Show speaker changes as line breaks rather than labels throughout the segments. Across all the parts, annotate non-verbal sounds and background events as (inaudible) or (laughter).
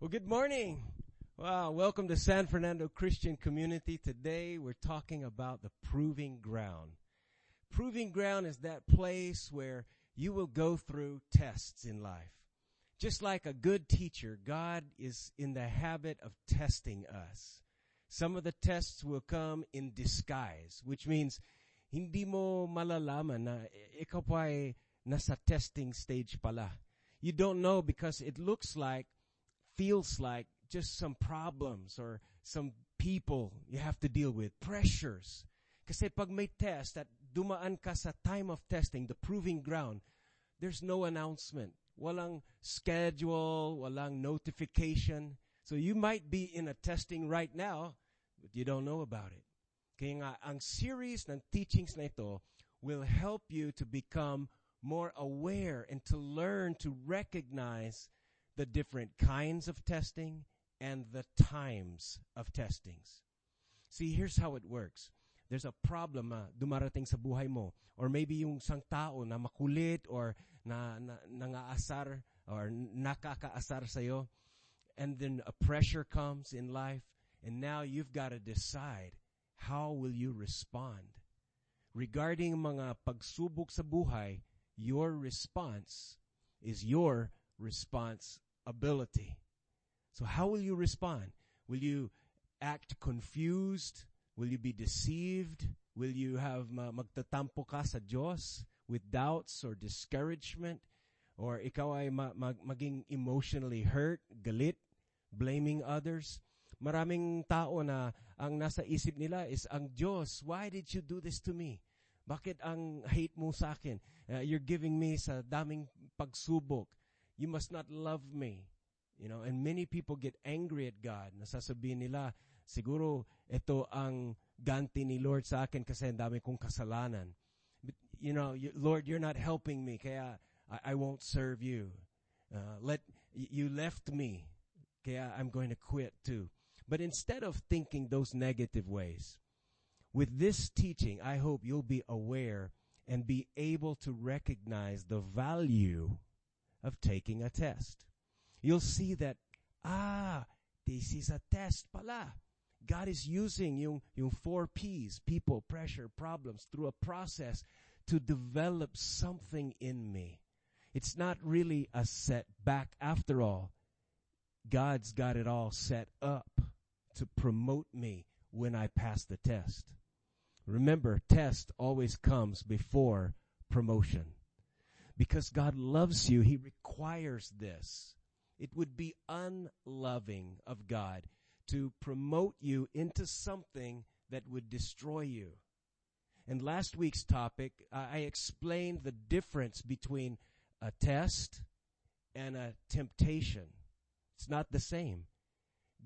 Well, good morning. Wow, welcome to San Fernando Christian Community. Today we're talking about the proving ground. Proving ground is that place where you will go through tests in life. Just like a good teacher, God is in the habit of testing us. Some of the tests will come in disguise, which means hindi mo malalaman na eh, ikaw pa nasa testing stage pala. You don't know because it looks like, feels like just some problems or some people you have to deal with, pressures. Kasi pag may test at dumaan ka sa time of testing, the proving ground, there's no announcement. Walang schedule, walang notification. So you might be in a testing right now, but you don't know about it. Kaya nga, ang series ng teachings na ito will help you to become more aware and to learn to recognize the different kinds of testing and the times of testings. See, here's how it works. There's a problem uh, dumarating sa buhay mo. Or maybe yung isang tao na makulit or na, na nangaasar or nakakaasar sa'yo. And then a pressure comes in life and now you've got to decide how will you respond. Regarding mga pagsubok sa buhay, your response is your responsibility. So how will you respond? Will you act confused? Will you be deceived? Will you have magtatampo ka sa Diyos with doubts or discouragement? Or ikaw ay ma- mag- maging emotionally hurt, galit, blaming others? Maraming tao na ang nasa isip nila is ang Diyos, why did you do this to me? Bakit ang hate mo sa akin? Uh, you're giving me sa daming pagsubok. You must not love me. You know, and many people get angry at God. Nasasabihin nila, siguro ito ang ganti ni Lord sa akin kasi ang dami kong kasalanan. But, you know, you, Lord, you're not helping me, kaya I, I won't serve you. Uh, let you left me, kaya I'm going to quit too. But instead of thinking those negative ways, with this teaching, I hope you'll be aware and be able to recognize the value of taking a test. You'll see that, ah, this is a test pala. God is using yung, yung four P's, people, pressure, problems, through a process to develop something in me. It's not really a setback after all. God's got it all set up to promote me when I pass the test. Remember, test always comes before promotion. Because God loves you, He requires this. It would be unloving of God to promote you into something that would destroy you. In last week's topic, I explained the difference between a test and a temptation. It's not the same.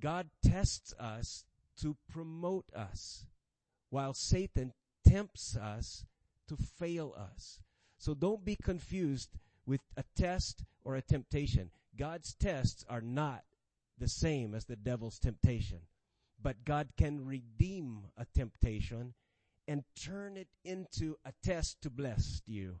God tests us to promote us, while Satan tempts us to fail us. So don't be confused with a test or a temptation. God's tests are not the same as the devil's temptation. But God can redeem a temptation and turn it into a test to bless you.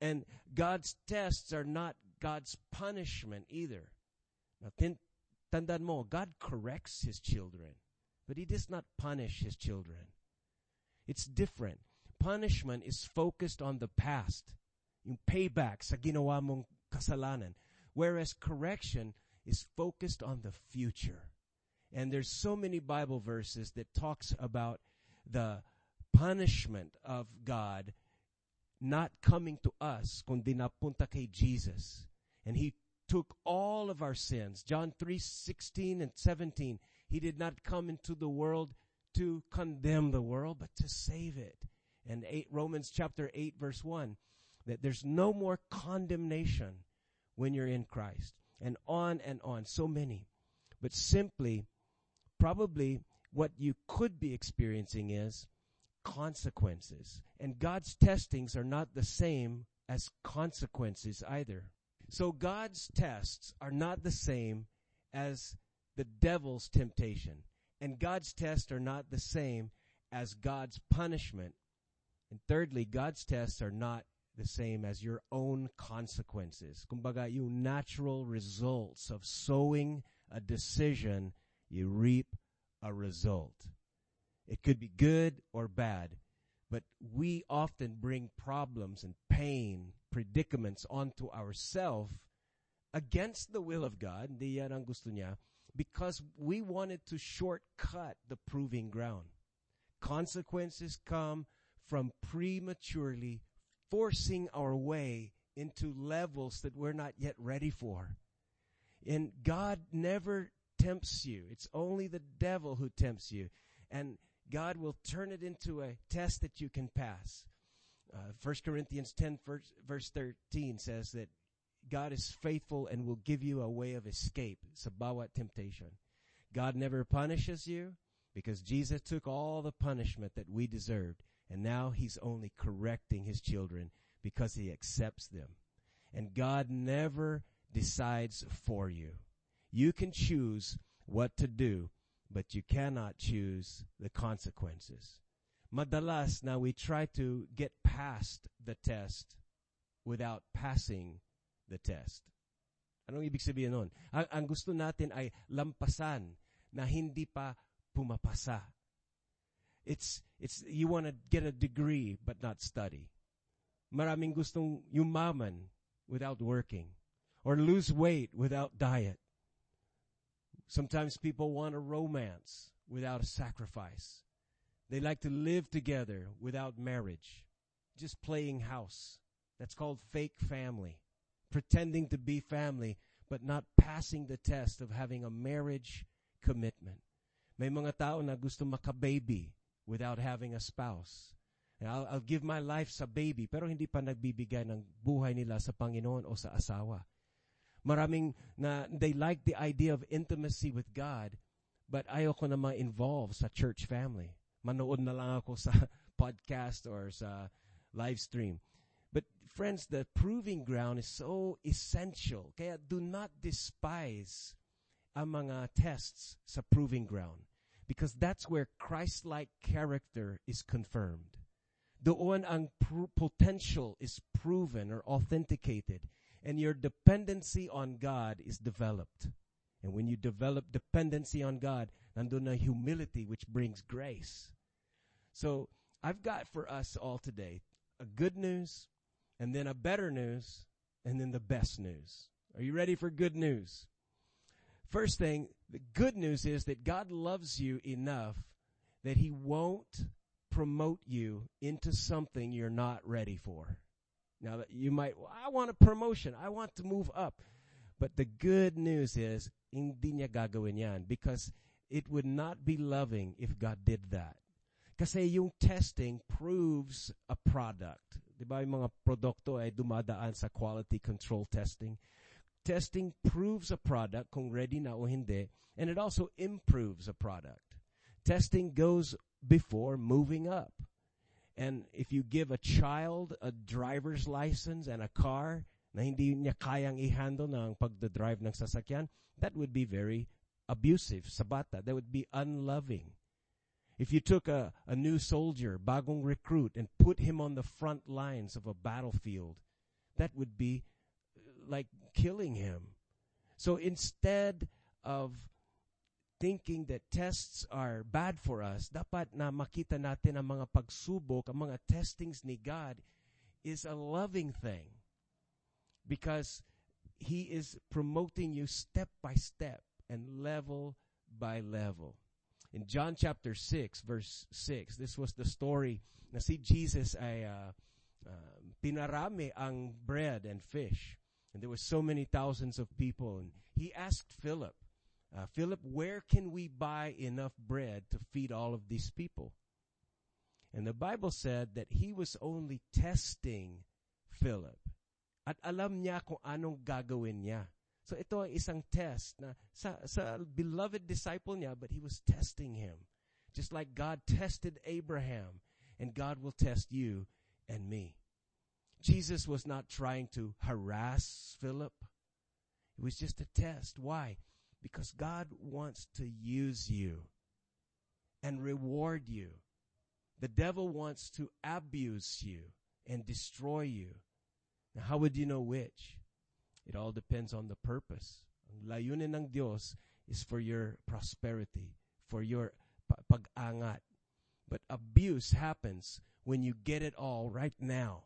And God's tests are not God's punishment either. Now, Tandaan mo, God corrects His children, but He does not punish His children. It's different. Punishment is focused on the past, yung payback sa ginawa mong kasalanan, whereas correction is focused on the future. And there's so many Bible verses that talks about the punishment of God not coming to us, kundi napunta kay Jesus. And He took all of our sins. John 3, 16 and 17. He did not come into the world to condemn the world, but to save it. And eight, Romans chapter 8 verse 1, that there's no more condemnation when you're in Christ. And on and on, so many. But simply, probably what you could be experiencing is consequences. And God's testings are not the same as consequences either. So God's tests are not the same as the devil's temptation. And God's tests are not the same as God's punishment. And thirdly, God's tests are not the same as your own consequences. Kumbaga, yung natural results of sowing a decision, you reap a result. It could be good or bad, but we often bring problems and pain, predicaments onto ourselves against the will of God, yan ang gusto niya, because we wanted to shortcut the proving ground. Consequences come from prematurely forcing our way into levels that we're not yet ready for. And God never tempts you. It's only the devil who tempts you. And God will turn it into a test that you can pass. Uh, 1 Corinthians 10 verse, verse 13 says that God is faithful and will give you a way of escape bawat temptation. God never punishes you because Jesus took all the punishment that we deserved and now he's only correcting his children because he accepts them. And God never decides for you. You can choose what to do, but you cannot choose the consequences. Madalas, now we try to get past the test without passing the test. Anong ibig sabihin nun? Ang, ang gusto natin ay lampasan na hindi pa pumapasa. It's, it's, you want to get a degree but not study. Maraming gustong yumaman without working or lose weight without diet. Sometimes people want a romance without a sacrifice. They like to live together without marriage, just playing house. That's called fake family pretending to be family, but not passing the test of having a marriage commitment. May mga tao na gusto makababy without having a spouse. I'll, I'll give my life sa baby, pero hindi pa nagbibigay ng buhay nila sa Panginoon o sa asawa. Maraming na they like the idea of intimacy with God, but ayoko na ma-involve sa church family. Manood na lang ako sa (laughs) podcast or sa live stream. But friends, the proving ground is so essential. Kaya do not despise ang mga tests sa proving ground because that's where Christ-like character is confirmed. Doon ang pr- potential is proven or authenticated and your dependency on God is developed. And when you develop dependency on God, nandun na humility which brings grace. So, I've got for us all today a good news and then a better news, and then the best news. Are you ready for good news? First thing, the good news is that God loves you enough that He won't promote you into something you're not ready for. Now that you might, well, I want a promotion. I want to move up. But the good news is, hindi because it would not be loving if God did that. Kasi yung testing proves a product. Di ba yung mga produkto ay dumadaan sa quality control testing. Testing proves a product kung ready na o hindi, and it also improves a product. Testing goes before moving up. And if you give a child a driver's license and a car na hindi niya kayang i-handle ng pagdadrive ng sasakyan, that would be very abusive sa bata. That would be unloving. If you took a, a new soldier, bagong recruit, and put him on the front lines of a battlefield, that would be uh, like killing him. So instead of thinking that tests are bad for us, dapat na makita natin ang mga pagsubok, ang mga testings ni God is a loving thing. Because He is promoting you step by step and level by level in John chapter 6, verse 6, this was the story na si Jesus ay uh, uh, pinarami ang bread and fish. And there were so many thousands of people. And he asked Philip, uh, Philip, where can we buy enough bread to feed all of these people? And the Bible said that he was only testing Philip. At alam niya kung anong gagawin niya. So ito ay isang test na sa, sa beloved disciple niya, but he was testing him. Just like God tested Abraham, and God will test you and me. Jesus was not trying to harass Philip. It was just a test. Why? Because God wants to use you and reward you. The devil wants to abuse you. and destroy you. Now, how would you know which? It all depends on the purpose. Ang layunin ng Diyos is for your prosperity, for your pag-angat. But abuse happens when you get it all right now.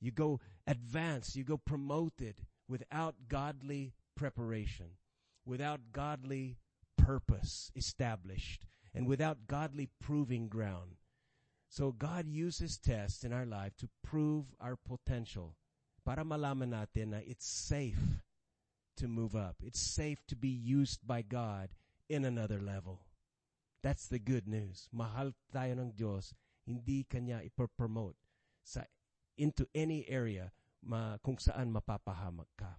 You go advance, you go promoted without godly preparation, without godly purpose established, and without godly proving ground. So God uses tests in our life to prove our potential para malaman natin na it's safe to move up. It's safe to be used by God in another level. That's the good news. Mahal tayo ng Diyos, hindi kanya ipopromote sa into any area ma, kung saan mapapahamak ka.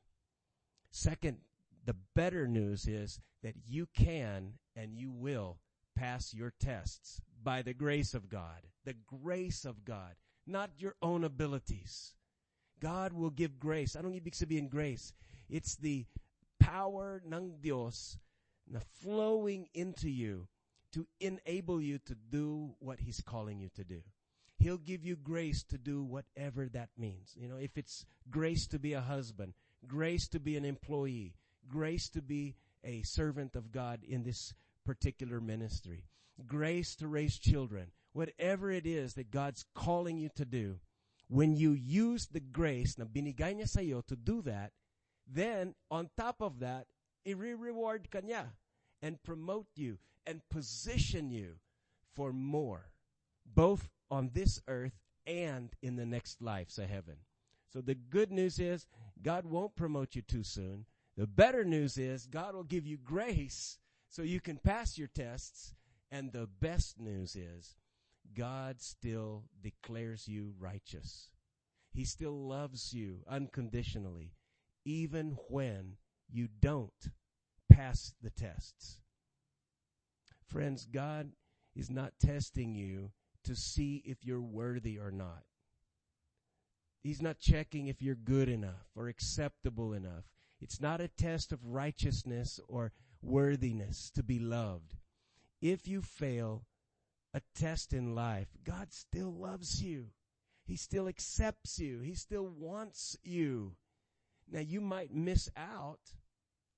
Second, the better news is that you can and you will pass your tests by the grace of God. The grace of God, not your own abilities. God will give grace. I don't ibig sabihin grace? It's the power ng Dios na flowing into you to enable you to do what He's calling you to do. He'll give you grace to do whatever that means. You know, if it's grace to be a husband, grace to be an employee, grace to be a servant of God in this particular ministry, grace to raise children, whatever it is that God's calling you to do, when you use the grace na binigay niya sa iyo to do that, then on top of that, i-reward ka niya and promote you and position you for more, both on this earth and in the next life, so heaven. So the good news is God won't promote you too soon. The better news is God will give you grace so you can pass your tests. And the best news is God still declares you righteous. He still loves you unconditionally, even when you don't pass the tests. Friends, God is not testing you to see if you're worthy or not. He's not checking if you're good enough or acceptable enough. It's not a test of righteousness or worthiness to be loved. If you fail a test in life, God still loves you. He still accepts you. He still wants you. Now you might miss out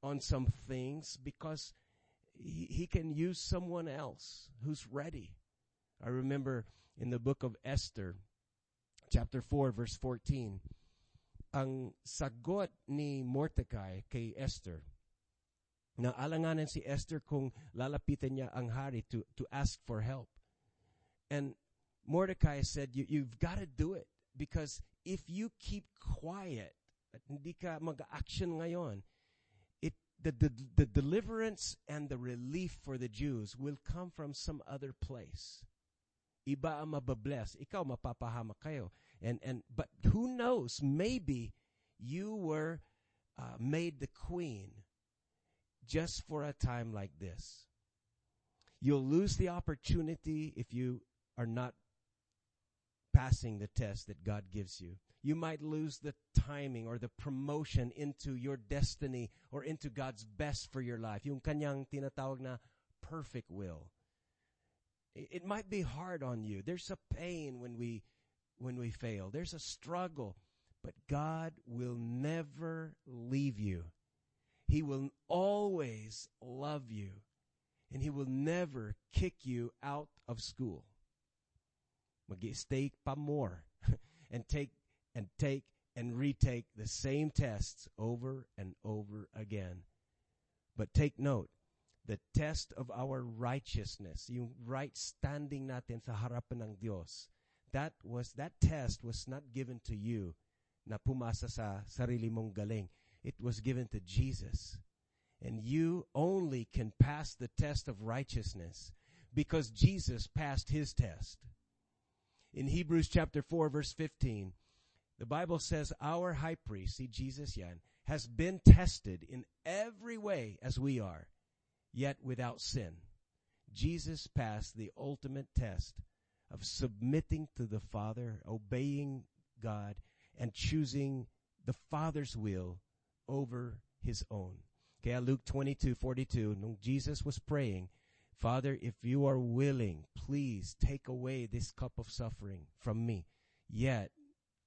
on some things because he, he can use someone else who's ready. I remember in the book of Esther, chapter 4, verse 14, ang sagot ni Mordecai kay Esther, na alanganan si Esther kung lalapitan niya ang hari to, to ask for help. And Mordecai said, you, you've got to do it because if you keep quiet at hindi ka mag-action ngayon, it, the, the, the deliverance and the relief for the Jews will come from some other place. Iba ang mababless. Ikaw mapapahamak kayo. And, and, but who knows? Maybe you were uh, made the queen just for a time like this. You'll lose the opportunity if you are not passing the test that God gives you. You might lose the timing or the promotion into your destiny or into God's best for your life. Yung kanyang tinatawag na perfect will. It might be hard on you. There's a pain when we, when we fail. There's a struggle, but God will never leave you. He will always love you and he will never kick you out of school. Mag-stay pa more (laughs) and take and take and retake the same tests over and over again. But take note, the test of our righteousness, yung right standing natin sa harapan ng Dios. That was that test was not given to you na pumasa sa sarili mong galing. It was given to Jesus. And you only can pass the test of righteousness because Jesus passed his test. In Hebrews chapter 4 verse 15, the Bible says our high priest, see Jesus yan, has been tested in every way as we are yet without sin. Jesus passed the ultimate test of submitting to the Father, obeying God, and choosing the Father's will over his own. Okay, Luke 22, 42, nung Jesus was praying, Father, if you are willing, please take away this cup of suffering from me. Yet,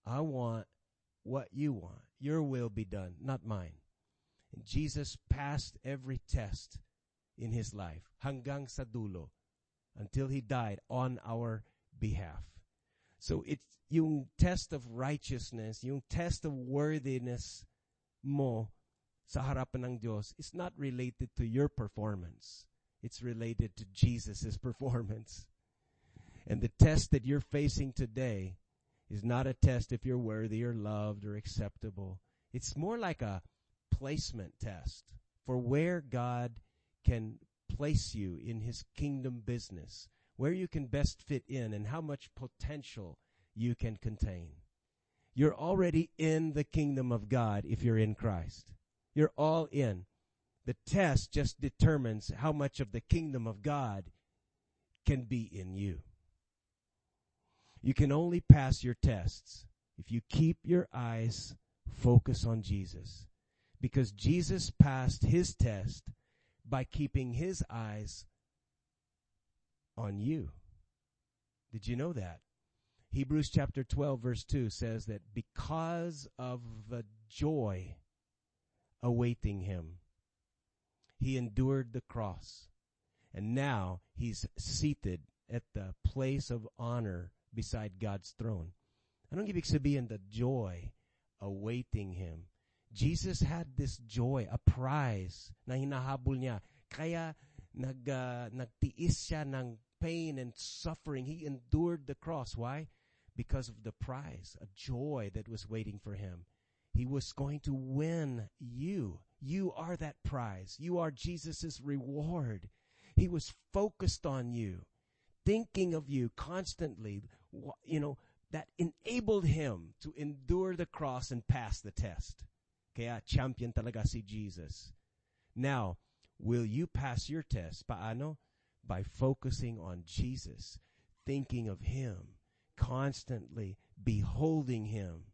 I want what you want. Your will be done, not mine. And Jesus passed every test in his life, hanggang sa dulo, until he died on our behalf. So it's yung test of righteousness, yung test of worthiness mo sa harapan ng Diyos is not related to your performance. It's related to Jesus' (laughs) performance. And the test that you're facing today is not a test if you're worthy or loved or acceptable. It's more like a placement test for where God can place you in his kingdom business, where you can best fit in and how much potential you can contain. You're already in the kingdom of God if you're in Christ. You're all in. The test just determines how much of the kingdom of God can be in you. You can only pass your tests if you keep your eyes focused on Jesus. Because Jesus passed his test by keeping his eyes on you. Did you know that? Hebrews chapter 12 verse 2 says that because of the joy awaiting him, he endured the cross. And now he's seated at the place of honor beside God's throne. Anong ibig sabihin the joy awaiting him? Jesus had this joy, a prize na hinahabol niya. Kaya nag, uh, nagtiis siya ng pain and suffering. He endured the cross. Why? Because of the prize, a joy that was waiting for him. He was going to win you. You are that prize. You are Jesus' reward. He was focused on you, thinking of you constantly, you know, that enabled him to endure the cross and pass the test. Kaya champion talaga si Jesus. Now, will you pass your test? Paano? By focusing on Jesus, thinking of Him, constantly beholding Him.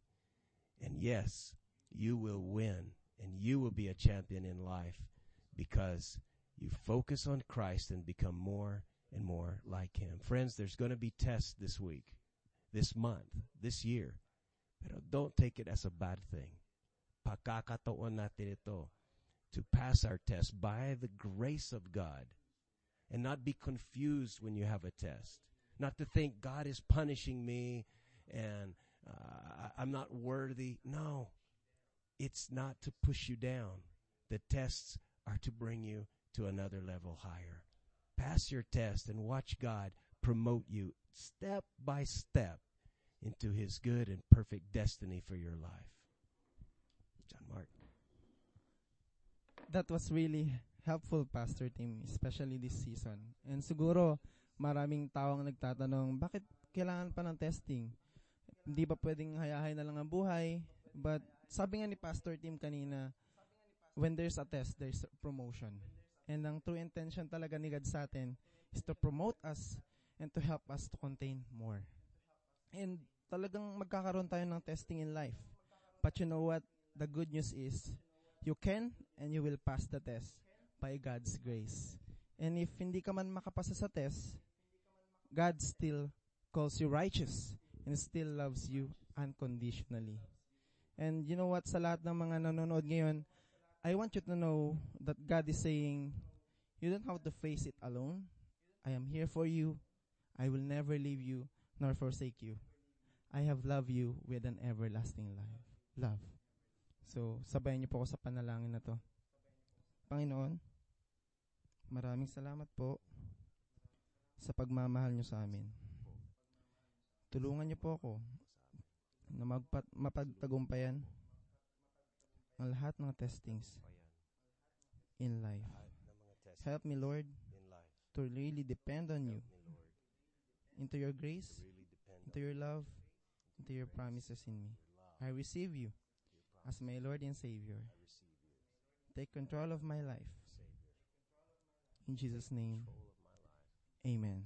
And yes, you will win and you will be a champion in life because you focus on Christ and become more and more like Him. Friends, there's going to be tests this week this month, this year. Pero don't take it as a bad thing. Pagkakataon natin ito to pass our test by the grace of God and not be confused when you have a test. Not to think God is punishing me and uh, I'm not worthy. No, it's not to push you down. The tests are to bring you to another level higher. Pass your test and watch God promote you step by step into his good and perfect destiny for your life. John Mark.
That was really helpful, Pastor Tim, especially this season. And siguro, maraming taong nagtatanong, bakit kailangan pa ng testing? Hindi ba pwedeng hayahay na lang ang buhay? But sabi nga ni Pastor Tim kanina, when there's a test, there's promotion. And ang true intention talaga ni God sa atin is to promote us and to help us to contain more. And talagang magkakaroon tayo ng testing in life. But you know what? The good news is, you can and you will pass the test by God's grace. And if hindi ka man makapasa sa test, God still calls you righteous and still loves you unconditionally. And you know what? Sa lahat ng mga nanonood ngayon, I want you to know that God is saying, you don't have to face it alone. I am here for you. I will never leave you nor forsake you. I have loved you with an everlasting life. Love. So, sabayan niyo po ako sa panalangin na to. Panginoon, maraming salamat po sa pagmamahal niyo sa amin. Tulungan niyo po ako na magpat, mapagtagumpayan ang lahat ng testings in life. Help me, Lord, to really depend on you, into your grace, into your love, into your promises in me. I receive you as my Lord and Savior. Take control of my life. In Jesus' name, amen.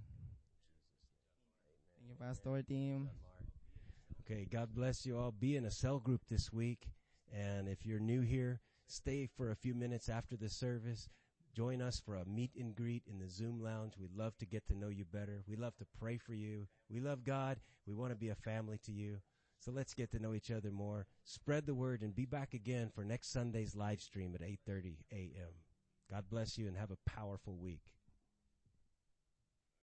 Thank you, Pastor Tim.
Okay, God bless you all. Be in a cell group this week. And if you're new here, stay for a few minutes after the service. Join us for a meet and greet in the Zoom lounge. We'd love to get to know you better. We love to pray for you. We love God. We want to be a family to you. So let's get to know each other more. Spread the word and be back again for next Sunday's live stream at 8:30 a.m. God bless you and have a powerful week.